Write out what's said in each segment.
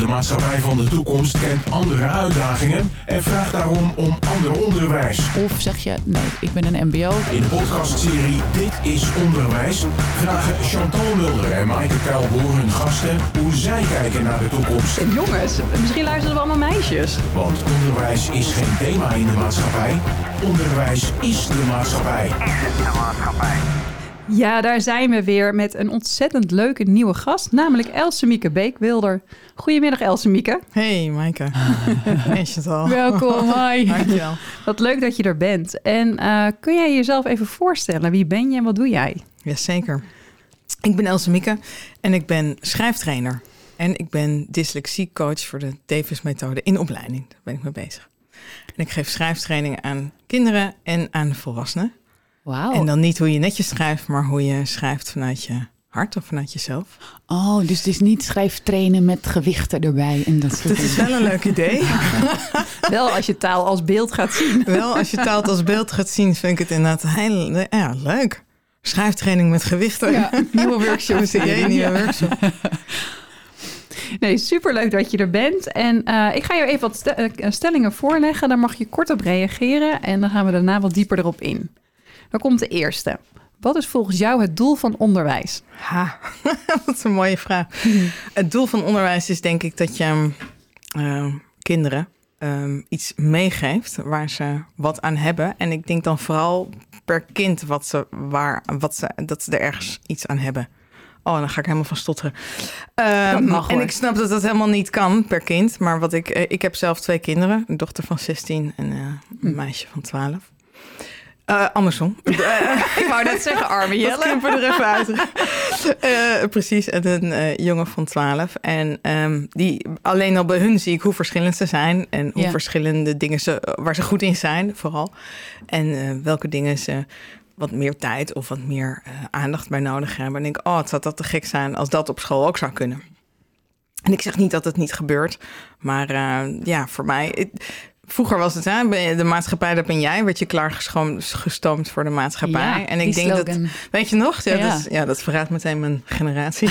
De maatschappij van de toekomst kent andere uitdagingen en vraagt daarom om ander onderwijs. Of zeg je, nee, ik ben een mbo. In de podcastserie Dit is Onderwijs vragen Chantal Mulder en Maaike Kuilboer hun gasten hoe zij kijken naar de toekomst. En jongens, misschien luisteren we allemaal meisjes. Want onderwijs is geen thema in de maatschappij. Onderwijs is de maatschappij. Ja, daar zijn we weer met een ontzettend leuke nieuwe gast, namelijk Else Mieke Beekwilder. Goedemiddag Else Mieke. Hey Maaike. Is het al? Welkom, hi. Dankjewel. Wat leuk dat je er bent. En eh, kun jij jezelf even voorstellen? Wie ben je en wat doe jij? Jazeker. Ik ben Else Mieke en ik ben schrijftrainer. En ik ben dyslexiecoach voor de Davis-methode in opleiding. Daar ben ik mee bezig. En ik geef schrijftrainingen aan kinderen en aan volwassenen. Wauw. En dan niet hoe je netjes schrijft, maar hoe je schrijft vanuit je hart of vanuit jezelf. Oh, dus het is niet schrijftrainen met gewichten erbij en dat soort Dat is wel een leuk idee. Wel als je taal als beeld gaat zien. wel, als je taal als beeld gaat zien, vind ik het inderdaad heel ja, leuk. Schrijftraining met gewichten. Ja, nieuwe workshop. Jij nieuwe workshop? Nee, superleuk dat je er bent. En eh, ik ga je even wat eh, stellingen voorleggen. Daar mag je kort op reageren. En dan gaan we daarna wat dieper erop in. Dan komt de eerste. Wat is volgens jou het doel van onderwijs? Ha, wat een mooie vraag. Het doel van onderwijs is denk ik dat je eh, kinderen ehm, iets meegeeft waar ze wat aan hebben. En ik denk dan vooral per kind wat ze, waar, wat ze, dat ze er ergens iets aan hebben. Oh, dan ga ik helemaal van stotteren. Ehm, en ik snap dat dat helemaal niet kan per kind. Maar wat ik, eh, ik heb zelf twee kinderen. Een dochter van 16 en eh, een meisje van 12. Eh, andersom. Ik wou net zeggen, arme Dat Jelle. knippen er even uit. Eh, precies, en een eh, jongen van 12. En ehm, die, alleen al bij hun zie ik hoe verschillend ze zijn. En hoe Ja. verschillende dingen ze, waar ze goed in zijn, vooral. En eh, welke dingen ze wat meer tijd of wat meer eh, aandacht bij nodig hebben. En ik denk, oh, het zou dat te gek zijn als dat op school ook zou kunnen. En ik zeg niet dat het niet gebeurt, maar eh, ja, voor mij. het- vroeger was het, hè, de maatschappij, dat ben jij, werd je klaargestoomd voor de maatschappij. Ja, en ik denk dat, weet je nog? Ja, Ja. Dat, ja, dat verraadt meteen mijn generatie.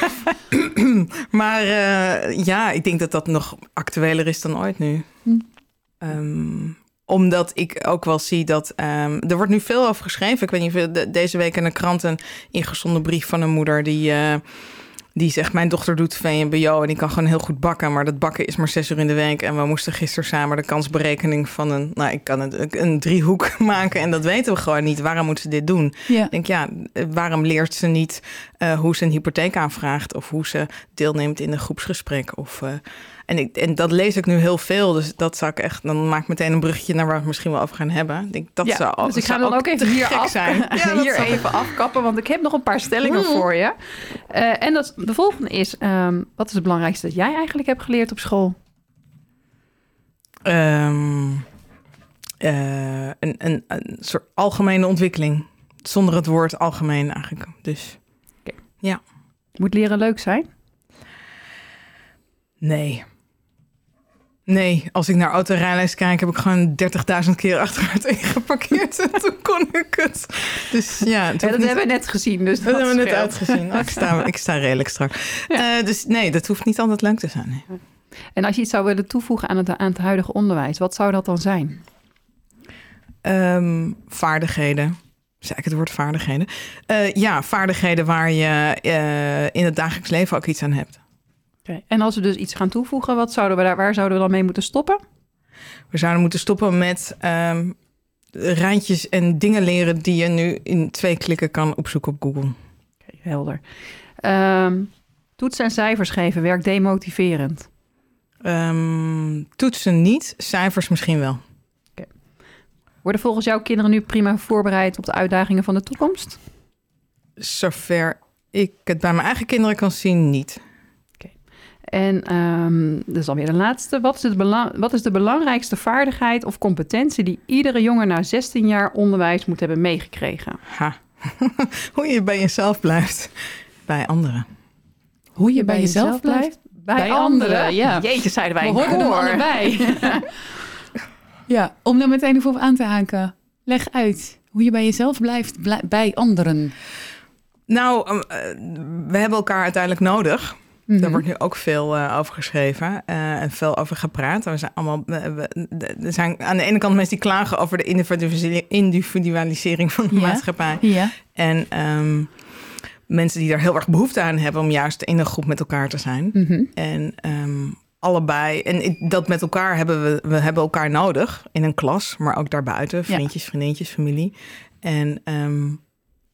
maar eh, ja, ik denk dat dat nog actueler is dan ooit nu. Hm. Ehm, omdat ik ook wel zie dat ehm, er wordt nu veel over geschreven. Ik weet niet deze week in de krant een ingezonden brief van een moeder die. eh, die zegt, mijn dochter doet VMBO en die kan gewoon heel goed bakken. Maar dat bakken is maar zes uur in de week. En we moesten gisteren samen de kansberekening van een... Nou, ik kan het, een driehoek maken en dat weten we gewoon niet. Waarom moet ze dit doen? Ja. Ik denk, ja, eh, waarom leert ze niet eh, hoe ze een hypotheek aanvraagt... of hoe ze deelneemt in een groepsgesprek? Of, eh, en, ik, en dat lees ik nu heel veel, dus dat zou ik echt... dan maak ik meteen een bruggetje naar waar we het misschien wel over gaan hebben. Ik denk, dat Ja, zou, dus ik ga dan ook even hier, af, zijn. Ja, hier even afkappen, want ik heb nog een paar stellingen Mm. voor je. Eh, en dat, de volgende is, ehm, wat is het belangrijkste dat jij eigenlijk hebt geleerd op school? Ehm, eh, een, een, een soort algemene ontwikkeling. Zonder het woord algemeen eigenlijk. Dus Moet leren leuk zijn? nee. Nee, als ik naar autorijles kijk, heb ik gewoon 30.000 keer achteruit ingeparkeerd. En toen kon ik het. Dus ja, dat niet- hebben we net gezien, dus dat, dat hebben we net uitgezien. ik, sta, ik sta redelijk strak. Eh, dus nee, dat hoeft niet altijd leuk te zijn. nee. En als je iets zou willen toevoegen aan het, aan het huidige onderwijs, wat zou dat dan zijn? Ehm, vaardigheden. Zei ik het woord vaardigheden? Eh, ja, vaardigheden waar je eh, in het dagelijks leven ook iets aan hebt. En als we dus iets gaan toevoegen, wat zouden we daar, waar zouden we dan mee moeten stoppen? We zouden moeten stoppen met ehm rijntjes en dingen leren die je nu in twee klikken kan opzoeken op Google. Oké, helder. Ehm, toetsen en cijfers geven werkt demotiverend. Ehm, toetsen niet, cijfers misschien wel. Worden volgens jou kinderen nu prima voorbereid op de uitdagingen van de toekomst? Zover ik het bij mijn eigen kinderen kan zien, niet. En ehm dat is alweer de laatste. Wat is, het belang, wat is de belangrijkste vaardigheid of competentie die iedere jongen na 16 jaar onderwijs moet hebben meegekregen? Ha. Hoe je bij jezelf blijft bij anderen. Hoe je bij, jezelf blijft? Bij, Bij anderen, anderen, ja. ja. Jeetje, zeiden wij We hem koor. allebei. ja, om dan meteen even op aan te haken. Leg uit hoe je bij jezelf blijft blij- bij anderen. Nou, um, eh, we hebben elkaar uiteindelijk nodig. Mhm. Daar wordt nu ook veel eh, over geschreven eh, en veel over gepraat. We zijn allemaal, we- er zijn aan de ene kant mensen die klagen over de individualise- individualisering van de Ja. maatschappij. Ja, En ehm, mensen die daar heel erg behoefte aan hebben om juist in een groep met elkaar te zijn. Mhm. En ehm, allebei, en dat met elkaar hebben we, we hebben elkaar nodig in een klas, maar ook daarbuiten, vriendjes, vriendinnetjes, familie. En ehm,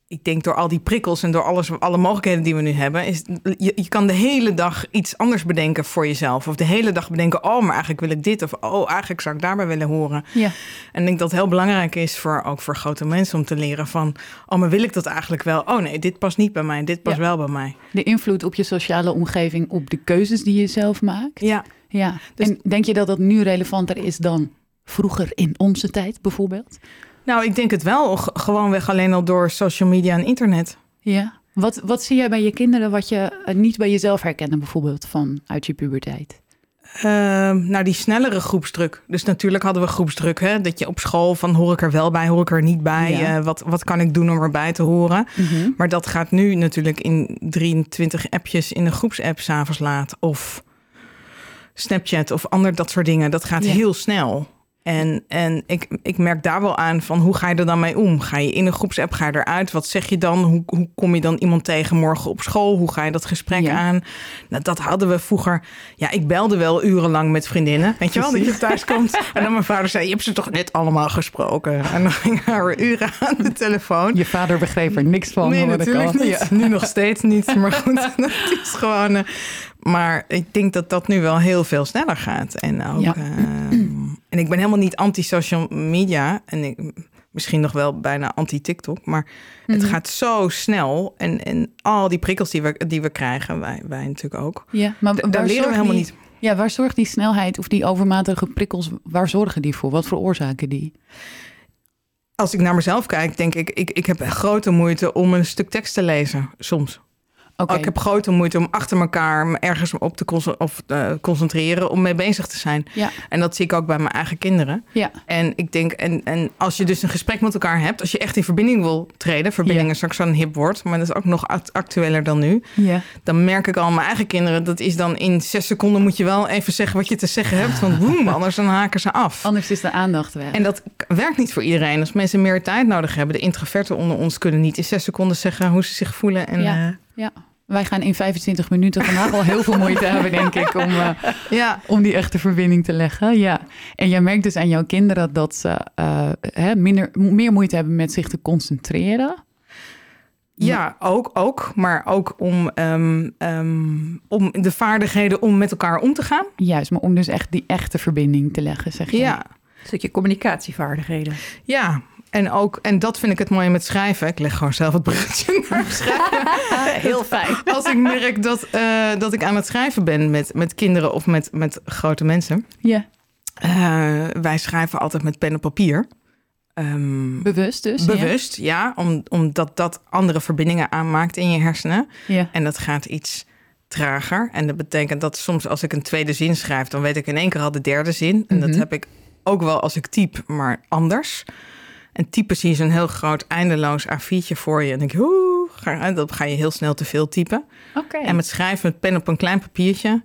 ik denk door al die prikkels en door alles, alle mogelijkheden die we nu hebben, is je, je kan de hele dag iets anders bedenken voor jezelf. Of de hele dag bedenken, oh, maar eigenlijk wil ik dit. Of oh, eigenlijk zou ik daarbij willen horen. ja. En ik denk dat het heel belangrijk is voor ook voor grote mensen om te leren van, oh, maar wil ik dat eigenlijk wel? Oh nee, dit past niet bij mij, dit past Ja. wel bij mij. De invloed op je sociale omgeving, op de keuzes die je zelf maakt. Ja. Ja. Dus- En denk je dat dat nu relevanter is dan vroeger in onze tijd bijvoorbeeld? Nou, ik denk het wel. Gewoonweg alleen al door social media en internet. Ja. Wat, wat zie jij bij je kinderen wat je eh, niet bij jezelf herkende bijvoorbeeld vanuit je puberteit? Ehm, nou, die snellere groepsdruk. Dus natuurlijk hadden we groepsdruk. Hè? Dat je op school van hoor ik er wel bij, hoor ik er niet bij. Ja. Eh, wat, wat kan ik doen om erbij te horen? Maar dat gaat nu natuurlijk in 23 appjes in een groepsapp s'avonds laat. Of Snapchat of ander dat soort dingen. Dat gaat Ja. heel snel. En, en ik, ik merk daar wel aan van hoe ga je er dan mee om? Ga je in een groepsapp, ga je eruit? Wat zeg je dan? Hoe, hoe kom je dan iemand tegen morgen op school? Hoe ga je dat gesprek Ja. aan? Nou, dat hadden we vroeger. Ja, ik belde wel urenlang met vriendinnen. Weet je wel, dat je thuis komt. En dan mijn vader zei, je hebt ze toch net allemaal gesproken? En dan ging haar uren aan de telefoon. Je vader begreep er niks van. Nee, natuurlijk niet. Nu nog steeds niet. Maar goed, dat is gewoon... eh, maar ik denk dat dat nu wel heel veel sneller gaat. En ook... Ja. ehm, en ik ben helemaal niet anti-social media. En ik, misschien nog wel bijna anti-TikTok. Maar het Mhm. gaat zo snel. En, en al die prikkels die we, die we krijgen, wij, wij natuurlijk ook. Ja, maar daar leren we helemaal die- niet. Ja, waar zorgt die snelheid of die overmatige prikkels, waar zorgen die voor? Wat veroorzaken die? Als ik naar mezelf kijk, denk ik, ik, ik heb grote moeite om een stuk tekst te lezen, soms. Oh, ik heb grote moeite om achter elkaar me ergens op te of, eh, concentreren, om mee bezig te zijn. ja, En dat zie ik ook bij mijn eigen kinderen. ja, En ik denk, en, en als je dus een gesprek met elkaar hebt, als je echt in verbinding wil treden, verbinding Ja. is straks zo'n hip woord, maar dat is ook nog act- actueler dan nu. ja. Dan merk ik al mijn eigen kinderen, dat is dan in zes seconden moet je wel even zeggen wat je te zeggen hebt, want boem, anders dan haken ze af. Anders is de aandacht weg. En dat werkt niet voor iedereen. Als mensen meer tijd nodig hebben, de introverten onder ons kunnen niet in zes seconden zeggen hoe ze zich voelen. En, Ja. ja. Ja, wij gaan in 25 minuten vandaag al heel veel moeite hebben, denk ik, om, eh, ja, om die echte verbinding te leggen. Ja. En jij merkt dus aan jouw kinderen dat ze eh, hè, minder, meer moeite hebben met zich te concentreren. Ja, ook, ook. Maar ook om, ehm, ehm, om de vaardigheden om met elkaar om te gaan. Juist, maar om dus echt die echte verbinding te leggen, zeg je. Ja, Een stukje communicatievaardigheden. ja. En, ook, en dat vind ik het mooie met schrijven. Ik leg gewoon zelf het bruggetje naar schrijven. Heel fijn. Als ik merk dat, eh, dat ik aan het schrijven ben met, met kinderen of met, met grote mensen. Ja, Eh, wij schrijven altijd met pen en papier. Ehm, bewust dus. bewust, ja. om, omdat dat andere verbindingen aanmaakt in je hersenen. Ja. En dat gaat iets trager. En dat betekent dat soms als ik een tweede zin schrijf, dan weet ik in één keer al de derde zin. En dat Mhm. heb ik ook wel als ik typ, maar anders. En typen zie je zo'n heel groot eindeloos A4'tje voor je. En denk je, oeh, ga, dan ga je heel snel te veel typen. Oké. En met schrijven met pen op een klein papiertje,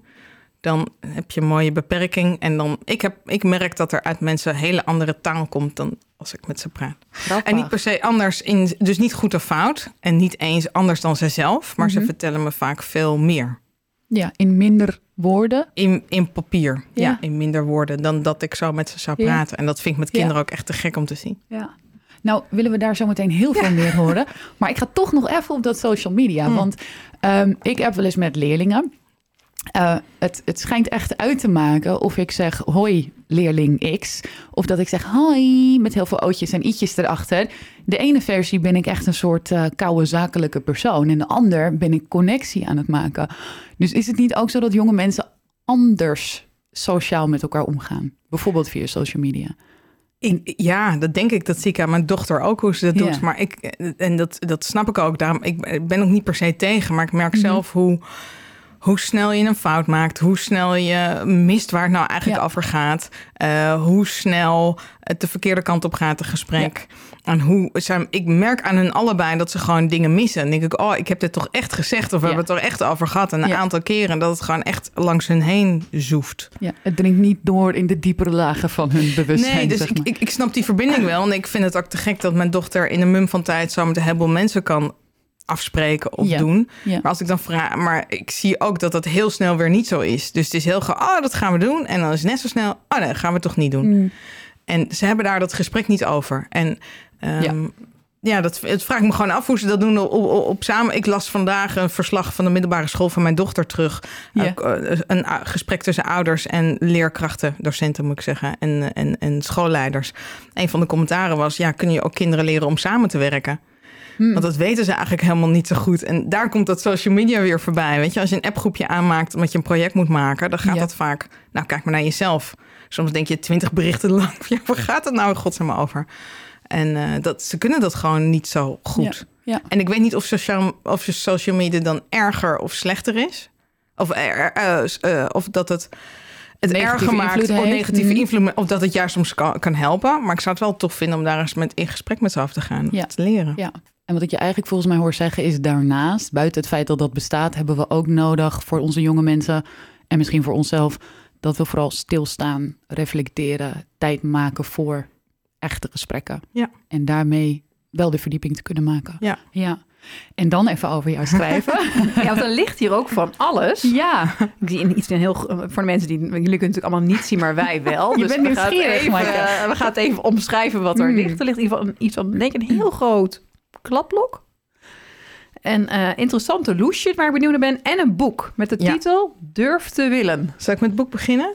dan heb je een mooie beperking. En dan, ik, heb, ik merk dat er uit mensen hele andere taal komt dan als ik met ze praat. Grappig. En niet per se anders, in, dus niet goed of fout. En niet eens anders dan zijzelf. Maar Mhm. ze vertellen me vaak veel meer. Ja, in minder woorden. In, in papier. Ja. Ja. in minder woorden dan dat ik zo met ze zou Ja. praten. En dat vind ik met Ja. kinderen ook echt te gek om te zien. Ja. Nou, willen we daar zo meteen heel veel meer horen. Maar ik ga toch nog even op dat social media. Hmm. Want ehm, ik heb wel eens met leerlingen. eh, het, het schijnt echt uit te maken of ik zeg hoi leerling X. Of dat ik zeg hoi met heel veel ootjes en i'tjes erachter. De ene versie ben ik echt een soort eh, koude zakelijke persoon. En de ander ben ik connectie aan het maken. Dus is het niet ook zo dat jonge mensen anders sociaal met elkaar omgaan? Bijvoorbeeld via social media. Ik, ja, dat denk ik. Dat zie ik aan mijn dochter ook hoe ze dat Ja. doet. Maar ik, en dat, dat snap ik ook. Daarom, ik ben ook niet per se tegen. Maar ik merk zelf hoe, hoe snel je een fout maakt, hoe snel je mist waar het nou eigenlijk Ja. over gaat, eh, hoe snel het de verkeerde kant op gaat, het gesprek. En hoe zijn, ik merk aan hun allebei dat ze gewoon dingen missen. En denk ik, oh, ik heb dit toch echt gezegd, of we Ja. hebben het er echt over gehad. En een aantal keren dat het gewoon echt langs hun heen zoeft. Ja, het dringt niet door in de diepere lagen van hun bewustzijn. Nee, dus zeg ik, maar. ik, ik snap die verbinding wel. En ik vind het ook te gek dat mijn dochter in een mum van tijd zo met een heleboel mensen kan afspreken of Ja. doen. Ja. Maar als ik dan vraag, maar ik zie ook dat dat heel snel weer niet zo is. Dus het is heel gauw, oh, dat gaan we doen. En dan is het net zo snel, oh nee, dat gaan we toch niet doen. Mm. En ze hebben daar dat gesprek niet over. En ehm, Ja. ja. dat, het vraag ik me gewoon af hoe ze dat doen op, op, op samen. Ik las vandaag een verslag van de middelbare school van mijn dochter terug. Ja. Eh, een gesprek tussen ouders en leerkrachten, docenten moet ik zeggen, en, en, en schoolleiders. Een van de commentaren was, ja, kun je ook kinderen leren om samen te werken? Hmm. Want dat weten ze eigenlijk helemaal niet zo goed. En daar komt dat social media weer voorbij. Weet je, als je een appgroepje aanmaakt omdat je een project moet maken, dan gaat Ja. dat vaak. Nou, kijk maar naar jezelf. Soms denk je twintig berichten lang. Ja, waar gaat het nou in godsnaam over? En eh, dat, ze kunnen dat gewoon niet zo goed. Ja, ja. En ik weet niet of social, of social media dan erger of slechter is. Of, er, eh, eh, of dat het het Negatieve erger maakt invloed of negatieve Mhm. invloed. Of dat het juist soms kan, kan helpen. Maar ik zou het wel tof vinden om daar eens met, in gesprek met ze af te gaan. Ja. Te leren. Ja. En wat ik je eigenlijk volgens mij hoor zeggen is daarnaast, buiten het feit dat dat bestaat, hebben we ook nodig voor onze jonge mensen en misschien voor onszelf, dat we vooral stilstaan, reflecteren, tijd maken voor echte gesprekken. Ja. En daarmee wel de verdieping te kunnen maken. Ja. ja. En dan even over jou schrijven. Ja, want er ligt hier ook van alles. ja. Ik zie in iets een heel voor de mensen die jullie kunnen natuurlijk allemaal niet zien, maar wij wel. Je bent we gaan nieuwsgierig, even, Maaike. eh, we gaan het even omschrijven wat er Hmm. ligt. Er ligt in ieder geval iets van, denk ik, een heel groot kladblok. Een eh, interessante loesje waar ik benieuwd naar ben. En een boek met de Ja. titel Durf te willen. Zal ik met het boek beginnen?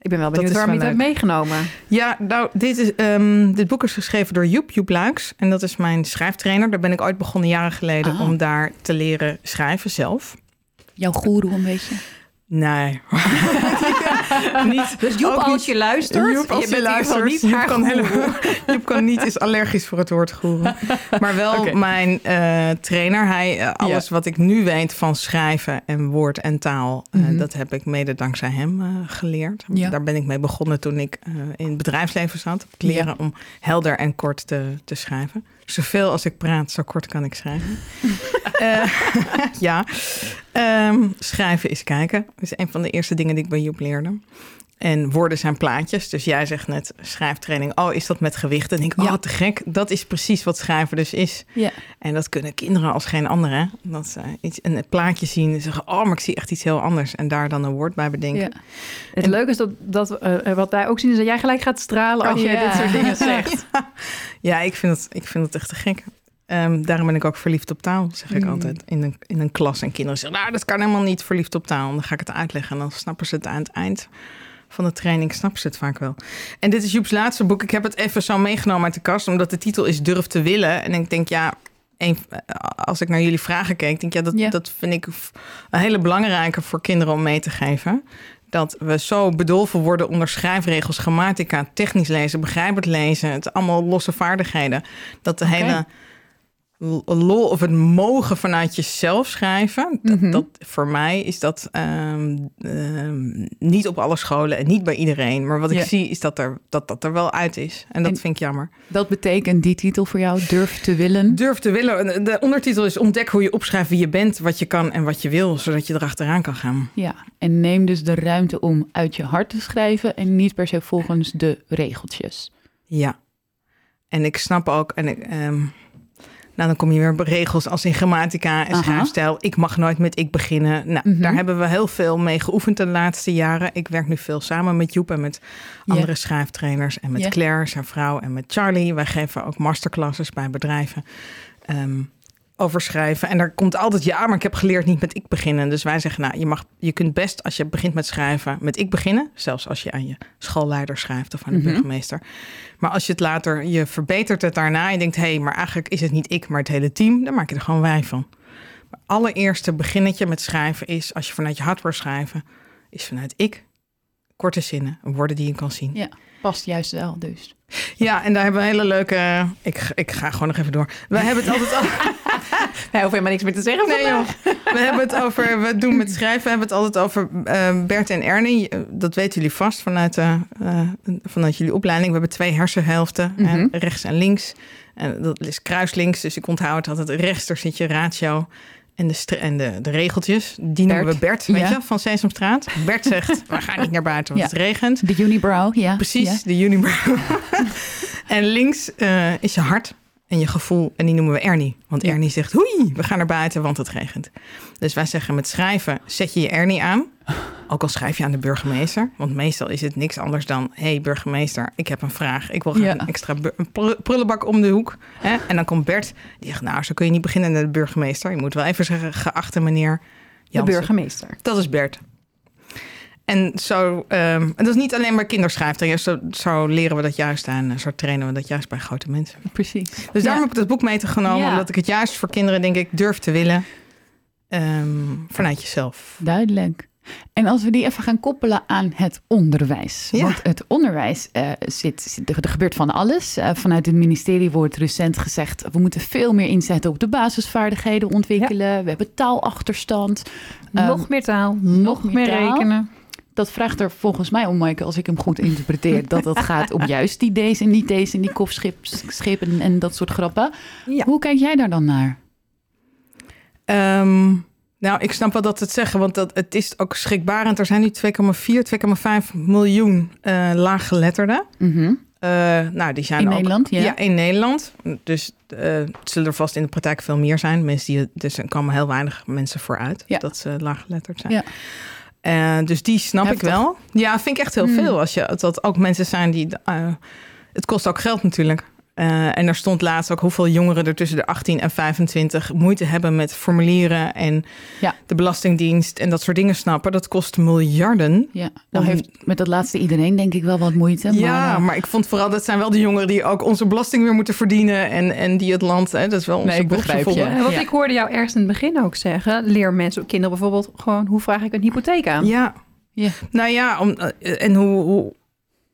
Ik ben wel Dat benieuwd is waarom je het hebt meegenomen. Ja, nou, dit, is, ehm, dit boek is geschreven door Joep, Joep Luiks. En dat is mijn schrijftrainer. Daar ben ik ooit begonnen jaren geleden Ah. om daar te leren schrijven zelf. Jouw goeroe een beetje. Nee. niet, Dus Joep, als je luistert, Joep, als je luistert, niet Joep kan, helemaal, Joep kan niet, is allergisch voor het woord goeren. Maar wel mijn eh, trainer. Hij, eh, alles wat ik nu weet van schrijven en woord en taal, eh, Mhm. dat heb ik mede dankzij hem geleerd. Ja. Daar ben ik mee begonnen toen ik in het bedrijfsleven zat. Leren Ja. om helder en kort te, te schrijven. Zoveel als ik praat, zo kort kan ik schrijven. Eh, ja. Ehm, schrijven is kijken. Dat is een van de eerste dingen die ik bij Joep leerde. En woorden zijn plaatjes. Dus jij zegt net schrijftraining. Oh, is dat met gewicht? En denk ik, Ja. oh, te gek. Dat is precies wat schrijven dus is. Ja. En dat kunnen kinderen als geen andere. Dat ze iets, een plaatje zien en zeggen, oh, maar ik zie echt iets heel anders. En daar dan een woord bij bedenken. ja. Het En- leuke is dat, dat eh, wat wij ook zien, is dat jij gelijk gaat stralen als Oh, je dit soort dingen zegt. Ja, ik vind het, ik vind het echt te gek. Ehm, daarom ben ik ook verliefd op taal, zeg ik Mm. altijd. In een, in een klas. En kinderen zeggen, nou, dat kan helemaal niet verliefd op taal. Dan ga ik het uitleggen en dan snappen ze het aan het eind van de training. Snappen ze het vaak wel. En dit is Joep's laatste boek. Ik heb het even zo meegenomen uit de kast, omdat de titel is Durf te willen. En ik denk, ja, een, als ik naar jullie vragen keek, denk ik, ja, dat, Ja. dat vind ik een hele belangrijke voor kinderen om mee te geven. Dat we zo bedolven worden onder schrijfregels, grammatica, technisch lezen, begrijpend lezen. Het allemaal losse vaardigheden. Dat de hele lol of het mogen vanuit jezelf schrijven. Dat, Mhm. dat voor mij is dat ehm, ehm, niet op alle scholen en niet bij iedereen. Maar wat ik Ja. zie is dat, er, dat dat er wel uit is. En dat En- vind ik jammer. Dat betekent die titel voor jou, durf te willen. Durf te willen. De ondertitel is ontdek hoe je opschrijft wie je bent, wat je kan en wat je wil. Zodat je erachteraan kan gaan. Ja, en neem dus de ruimte om uit je hart te schrijven en niet per se volgens de regeltjes. Ja. En ik snap ook, en ik, ehm, nou dan kom je weer bij regels als in grammatica en Aha. schrijfstijl. Ik mag nooit met ik beginnen. Nou, Mhm. daar hebben we heel veel mee geoefend de laatste jaren. Ik werk nu veel samen met Joep en met andere schrijftrainers en met. Claire, zijn vrouw, en met Charlie. Wij geven ook masterclasses bij bedrijven. ehm, over schrijven. En daar komt altijd ja, maar ik heb geleerd niet met ik beginnen. Dus wij zeggen, nou, je, mag, je kunt best als je begint met schrijven met ik beginnen. Zelfs als je aan je schoolleider schrijft of aan de Mhm. burgemeester. Maar als je het later, je verbetert het daarna. En je denkt, hé, hey, maar eigenlijk is het niet ik, maar het hele team. Dan maak je er gewoon wij van. Maar allereerste beginnetje met schrijven is, als je vanuit je hart wil schrijven, is vanuit ik. Korte zinnen, woorden die je kan zien. Ja, past juist wel dus. Ja, en daar hebben we hele leuke. Ik, ik ga gewoon nog even door. Wij hebben het altijd al. Hij hoeft helemaal niks meer te zeggen Nee joh, we hebben het over, we doen met schrijven, we hebben het altijd over eh, Bert en Ernie. Dat weten jullie vast vanuit, eh, vanuit jullie opleiding. We hebben twee hersenhelften, Mhm. rechts en links. En dat is kruislinks, dus ik onthoud het altijd. Rechts, daar zit je ratio en de, en de, de regeltjes. Die noemen we Bert, weet Ja. je, van Sesamstraat. Bert zegt, we gaan niet naar buiten, want Ja. het regent. De unibrow, ja. Precies, Ja. de unibrow. en links eh, is je hart en je gevoel. En die noemen we Ernie. Want. Ernie zegt, hoei, we gaan naar buiten, want het regent. Dus wij zeggen met schrijven, zet je je Ernie aan. Ook al schrijf je aan de burgemeester. Want meestal is het niks anders dan... hey, burgemeester, ik heb een vraag. Ik wil graag Ja. een extra een prul- prullenbak om de hoek. Hè? En dan komt Bert, die zegt... nou, zo kun je niet beginnen naar de burgemeester. Je moet wel even zeggen, geachte meneer De burgemeester. Dat is Bert. En zo, ehm, en dat is niet alleen maar kinderschrijftraining. Zo, zo leren we dat juist aan. Zo trainen we dat juist bij grote mensen. Precies. Dus daarom Ja. heb ik dat boek meegenomen. Ja. Omdat ik het juist voor kinderen, denk ik, durf te willen. ehm, vanuit jezelf. Duidelijk. En als we die even gaan koppelen aan het onderwijs. Ja. Want het onderwijs eh, zit, zit- er gebeurt van alles. Eh, vanuit het ministerie wordt recent gezegd... we moeten veel meer inzetten op de basisvaardigheden ontwikkelen. We hebben taalachterstand. Ehm, nog meer taal, nog, nog meer taal. rekenen. Dat vraagt er volgens mij om, Maaike, als ik hem goed interpreteer... dat het gaat om juist die D's en die T's en die kofschippen en dat soort grappen. Ja. Hoe kijk jij daar dan naar? Ehm, nou, ik snap wel dat het zeggen. Want dat, het is ook schrikbarend. Er zijn nu 2,4, 2,5 miljoen eh laaggeletterden. Mhm. Eh, nou, die zijn In ook- Nederland, ja. in Nederland. Dus eh, het zullen er vast in de praktijk veel meer zijn. Mensen die, dus er komen heel weinig mensen vooruit Ja. dat ze laaggeletterd zijn. Ja. Eh, dus die snap Heftig. ik wel. Ja, vind ik echt heel Hmm. veel. Als je dat ook mensen zijn die. het kost ook geld natuurlijk. Eh, en er stond laatst ook hoeveel jongeren er tussen de 18 en 25 moeite hebben met formulieren en Ja. de Belastingdienst en dat soort dingen snappen. Dat kost miljarden. Ja, nou Om- heeft met dat laatste iedereen denk ik wel wat moeite. ja, maar, maar, ik vond vooral dat zijn wel de jongeren die ook onze belasting weer moeten verdienen en, en die het land, hè, dat is wel onze Nee, beroepsgevoel. Ja, want Ja. ik hoorde jou ergens in het begin ook zeggen... leer mensen, kinderen bijvoorbeeld, gewoon... hoe vraag ik een hypotheek aan? Ja. Ja. Nou ja, om, eh, en hoe, hoe,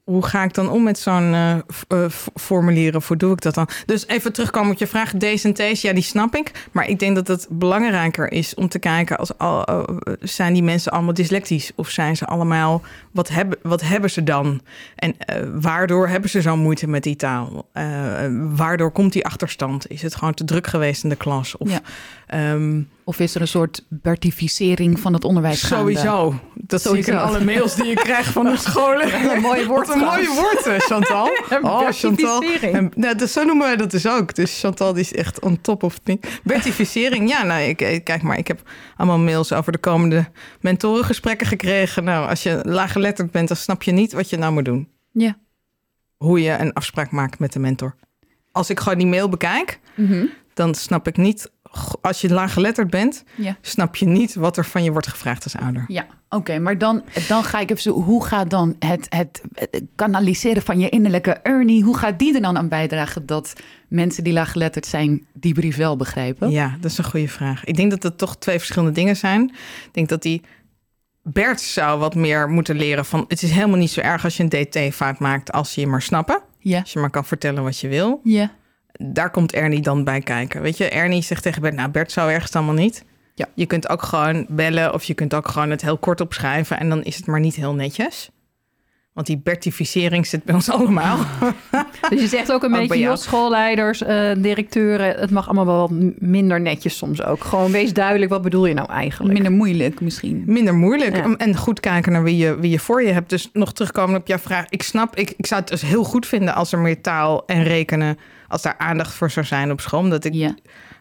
hoe ga ik dan om met zo'n eh, eh, formulieren? Hoe doe ik dat dan? Dus even terugkomen op je vraag. D's en ja, die snap ik. Maar ik denk dat het belangrijker is om te kijken... Als, al, eh, zijn die mensen allemaal dyslectisch? Of zijn ze allemaal... Wat hebben, wat hebben ze dan? En waardoor hebben ze zo'n moeite met die taal? Waardoor komt die achterstand? Is het gewoon te druk geweest in de klas? Of, Ja. ehm, Of is er een soort bertificering van het onderwijs gaande? Sowieso. Dat zie ik in alle mails die je krijgt van de scholen. Een mooie woord Wat een mooie woord, eh, Chantal. Oh, Chantal. En, nou, dat, zo noemen wij dat dus ook. Dus Chantal die is echt on top of thing. Bertificering, ja, nou, ik, ik- kijk maar, ik heb allemaal mails over de komende mentorengesprekken gekregen. Nou, als je laaggeletterd bent, dan snap je niet wat je nou moet doen. Ja. Hoe je een afspraak maakt met de mentor. Als ik gewoon die mail bekijk, Mhm. dan snap ik niet... Als je laaggeletterd bent, Ja. snap je niet wat er van je wordt gevraagd als ouder. Ja, oké, maar dan, dan ga ik even zo. Hoe gaat dan het, het, het kanaliseren van je innerlijke Ernie? Hoe gaat die er dan aan bijdragen dat mensen die laaggeletterd zijn die brief wel begrijpen? Ja, dat is een goede vraag. Ik denk dat het toch twee verschillende dingen zijn. Ik denk dat die Bert zou wat meer moeten leren van... het is helemaal niet zo erg als je een DT-fout maakt... als je je maar snappen. Ja. Als je maar kan vertellen wat je wil. Ja. Daar komt Ernie dan bij kijken. Weet je, Ernie zegt tegen Bert... nou, Bert zou ergens allemaal niet. Ja. Je kunt ook gewoon bellen of je kunt ook gewoon het heel kort opschrijven... en dan is het maar niet heel netjes. Want die bertificering zit bij ons allemaal. Dus je zegt ook een Ook beetje, joh, schoolleiders, eh, directeuren... het mag allemaal wel minder netjes soms ook. Gewoon wees duidelijk, wat bedoel je nou eigenlijk? Minder moeilijk misschien. minder moeilijk. Ja. En goed kijken naar wie je, wie je voor je hebt. Dus nog terugkomen op jouw vraag. Ik snap, ik, ik zou het dus heel goed vinden als er meer taal en rekenen, als daar aandacht voor zou zijn op school. Omdat ik Ja.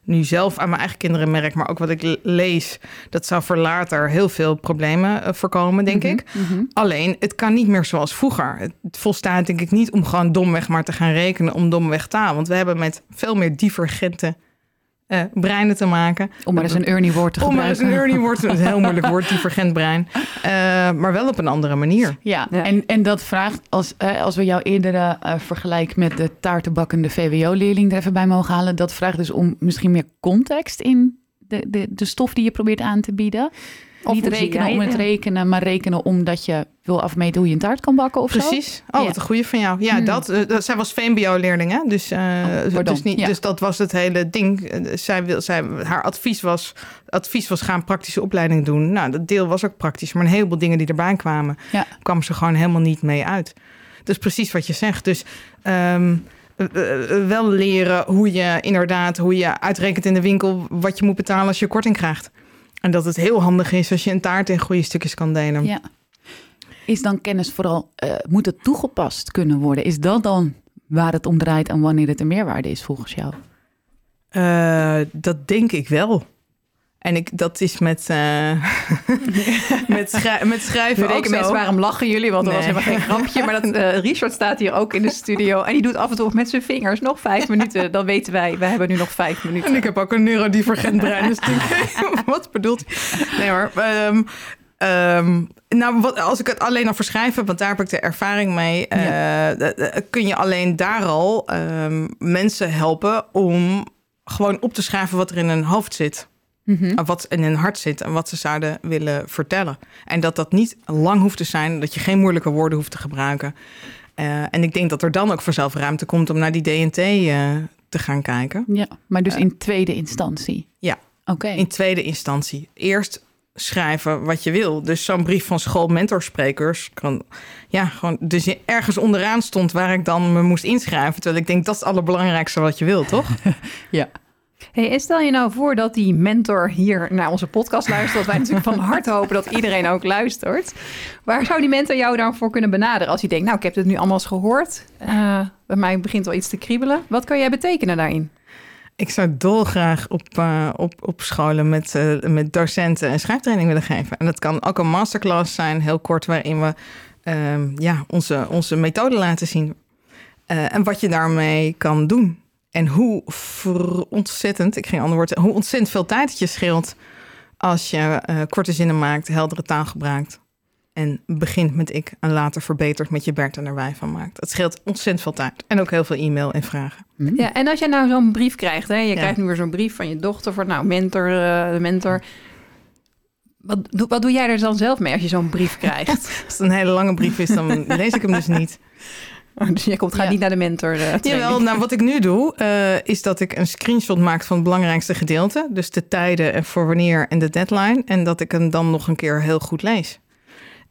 nu zelf aan mijn eigen kinderen merk, maar ook wat ik le- lees, dat zou voor later heel veel problemen eh, voorkomen, denk ik. Mhm. Alleen, het kan niet meer zoals vroeger. Het volstaat denk ik niet om gewoon domweg maar te gaan rekenen om domweg taal. Want we hebben met veel meer divergente eh, breinen te maken. Om maar eens een Ernie woord te Om maar eens gebruiken. een Ernie woord, een heel moeilijk woord, divergent brein. Eh, maar wel op een andere manier. Ja, Ja. En, en dat vraagt, als, eh, als we jouw eerdere eh, vergelijk met de taartenbakkende VWO-leerling er even bij mogen halen, dat vraagt dus om misschien meer context in de, de, de stof die je probeert aan te bieden. Of Niet rekenen om het rekenen, maar rekenen omdat je wil afmeten hoe je een taart kan bakken of zo. Precies. Oh, Ja. wat een goeie van jou. Ja, Hmm. dat, eh, dat, zij was VMBO-leerling, hè? Dus, Oh, dus, niet, Ja. dus dat was het hele ding. Eh, Zij wil, zij, haar advies was, advies was gaan praktische opleiding doen. Nou, dat deel was ook praktisch. Maar een heleboel dingen die erbij kwamen, kwam ze gewoon helemaal niet mee uit. Dus precies wat je zegt. Dus ehm, eh, eh, wel leren hoe je inderdaad, hoe je uitrekent in de winkel wat je moet betalen als je korting krijgt. En dat het heel handig is als je een taart in goede stukjes kan delen. Ja. Is dan kennis vooral, eh, moet het toegepast kunnen worden? Is dat dan waar het om draait en wanneer het een meerwaarde is volgens jou? Eh, dat denk ik wel. En ik, dat is met, eh, met, schrij- met schrijven We ook mensen, waarom lachen jullie? Want er was Nee. helemaal geen grapje. Maar dat, eh, Richard staat hier ook in de studio. En die doet af en toe met zijn vingers nog vijf minuten. Dan weten wij, we hebben nu nog vijf minuten. En ik heb ook een neurodivergent brein. Dus wat bedoelt hij? Nee hoor. ehm, ehm, nou, wat, als ik het alleen al verschrijf heb, want daar heb ik de ervaring mee. eh, eh, kun je alleen daar al ehm, mensen helpen om gewoon op te schrijven wat er in hun hoofd zit. Mhm. Wat in hun hart zit en wat ze zouden willen vertellen. En dat dat niet lang hoeft te zijn, dat je geen moeilijke woorden hoeft te gebruiken. Eh, en ik denk dat er dan ook vanzelf ruimte komt om naar die DNT eh, te gaan kijken. Ja, maar dus Eh. in tweede instantie? Ja. Oké. In tweede instantie. Eerst schrijven wat je wil. Dus zo'n brief van schoolmentorsprekers kan... Ja, gewoon... Dus ergens onderaan stond waar ik dan me moest inschrijven. Terwijl ik denk, dat is het allerbelangrijkste wat je wil, toch? Ja. Hey, en stel je nou voor dat die mentor hier naar onze podcast luistert. Wij natuurlijk van harte hopen dat iedereen ook luistert. Waar zou die mentor jou dan voor kunnen benaderen? Als je denkt, nou, ik heb het nu allemaal eens gehoord. Eh, bij mij begint wel iets te kriebelen. Wat kan jij betekenen daarin? Ik zou dolgraag op, eh, op, op scholen met, eh, met docenten een schrijftraining willen geven. En dat kan ook een masterclass zijn, heel kort, waarin we ehm, ja, onze, onze methode laten zien. En wat je daarmee kan doen. En hoe ver- ontzettend, ik ging ander woord hoe ontzettend veel tijd het je scheelt als je eh, korte zinnen maakt, heldere taal gebruikt. En begint met ik en later verbetert met je Bert en er wij van maakt. Het scheelt ontzettend veel tijd. En ook heel veel e-mail en vragen. Hm. Ja, en als jij nou zo'n brief krijgt, hè, je Ja. krijgt nu weer zo'n brief van je dochter voor, nou, mentor, eh, de mentor. Wat, wat doe jij er dan zelf mee als je zo'n brief krijgt? Als het een hele lange brief is, dan lees ik hem dus niet. dus je komt, gaat Ja. niet naar de mentor. eh. Jawel, nou wat ik nu doe, eh, is dat ik een screenshot maak van het belangrijkste gedeelte. Dus de tijden en voor wanneer en de deadline. En dat ik hem dan nog een keer heel goed lees.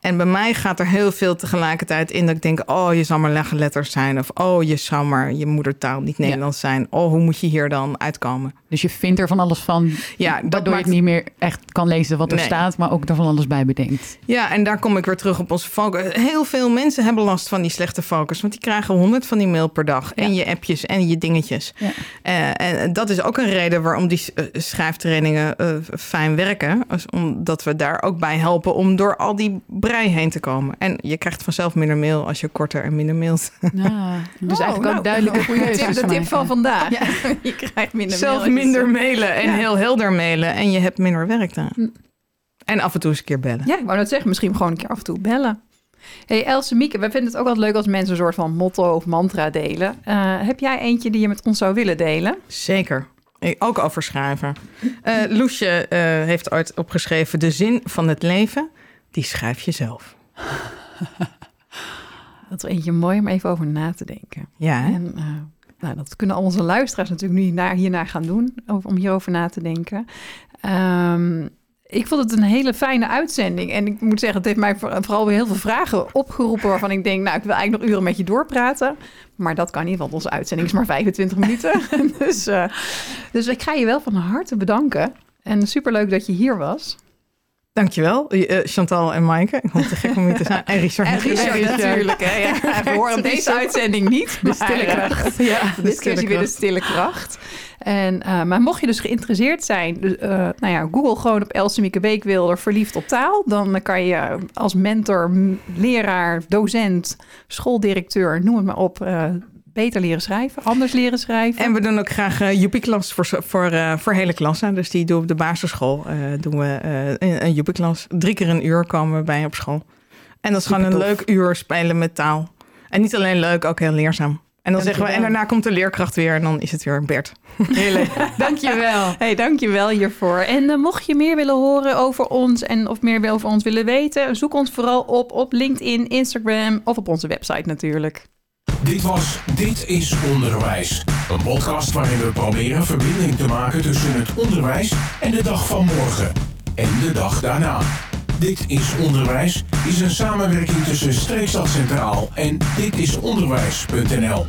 En bij mij gaat er heel veel tegelijkertijd in dat ik denk... oh, je zou maar leggen letters zijn. Of oh, je zou maar je moedertaal niet Nederlands zijn. Oh, hoe moet je hier dan uitkomen? Dus je vindt er van alles van, Ja, dat waardoor maakt je niet meer echt kan lezen wat er Nee. staat, maar ook er van alles bij bedenkt. Ja, en daar kom ik weer terug op onze focus. Heel veel mensen hebben last van die slechte focus. Want die krijgen honderd van die mail per dag. En je appjes en je dingetjes. Ja. Eh, en dat is ook een reden waarom die eh, schrijftrainingen eh, fijn werken. Als- Omdat we daar ook bij helpen om door al die heen te komen. En je krijgt vanzelf minder mail als je korter en minder mailt. Ja, dus Oh, eigenlijk nou, ook duidelijke de tip, de tip van vandaag. je krijgt minder Zelf minder mailen en Ja. heel helder mailen. En je hebt minder werk dan. Hm. En af en toe eens een keer bellen. Ja, ik wou net zeggen, misschien gewoon een keer af en toe bellen. Hey Else Mieke, wij vinden het ook altijd leuk als mensen een soort van motto of mantra delen. Eh, heb jij eentje die je met ons zou willen delen? Zeker. Ook over schrijven. Eh, Loesje eh, heeft ooit opgeschreven... de zin van het leven, die schrijf je zelf. Dat is eentje mooi om even over na te denken. Ja, hè? En eh, nou, dat kunnen al onze luisteraars natuurlijk nu naar, hiernaar gaan doen, over- om hierover na te denken. Ehm, ik vond het een hele fijne uitzending. En ik moet zeggen, het heeft mij voor- vooral weer heel veel vragen opgeroepen... waarvan ik denk, nou, ik wil eigenlijk nog uren met je doorpraten. Maar dat kan niet, want onze uitzending is maar 25 minuten. dus, eh, dus ik ga je wel van harte bedanken. En superleuk dat je hier was. Dankjewel, eh, Chantal en Maaike. Ik vond het te gek om hier te zijn. En Richard. En Richard natuurlijk, hè. Ja, we horen deze uitzending niet. De stille maar, eh, kracht. Ja, De dit keer is weer de kracht. stille kracht. En, eh, maar mocht je dus geïnteresseerd zijn, dus, eh, nou ja, Google gewoon op Elsemieke Beekwilder verliefd op taal. Dan kan je als mentor, m- leraar, docent, schooldirecteur, noem het maar op, eh, beter leren schrijven, anders leren schrijven. En we doen ook graag uh, Joepie-klas voor, voor, eh, voor hele klassen. Dus die doen we op de basisschool. eh, doen we eh, een, Joepie-klas. Drie keer een uur komen we bij op school. En dat is gewoon een leuk uur spelen met taal. En niet alleen leuk, ook heel leerzaam. En dan zeggen we, en daarna komt de leerkracht weer en dan is het weer Bert. Heerlijk. Dankjewel. Hey, dankjewel hiervoor. En eh, mocht je meer willen horen over ons en of meer over ons willen weten, zoek ons vooral op op LinkedIn, Instagram of op onze website natuurlijk. Dit was Dit is Onderwijs. Een podcast waarin we proberen verbinding te maken tussen het onderwijs en de dag van morgen. En de dag daarna. Dit is Onderwijs is een samenwerking tussen Streekstad Centraal en ditisonderwijs.nl.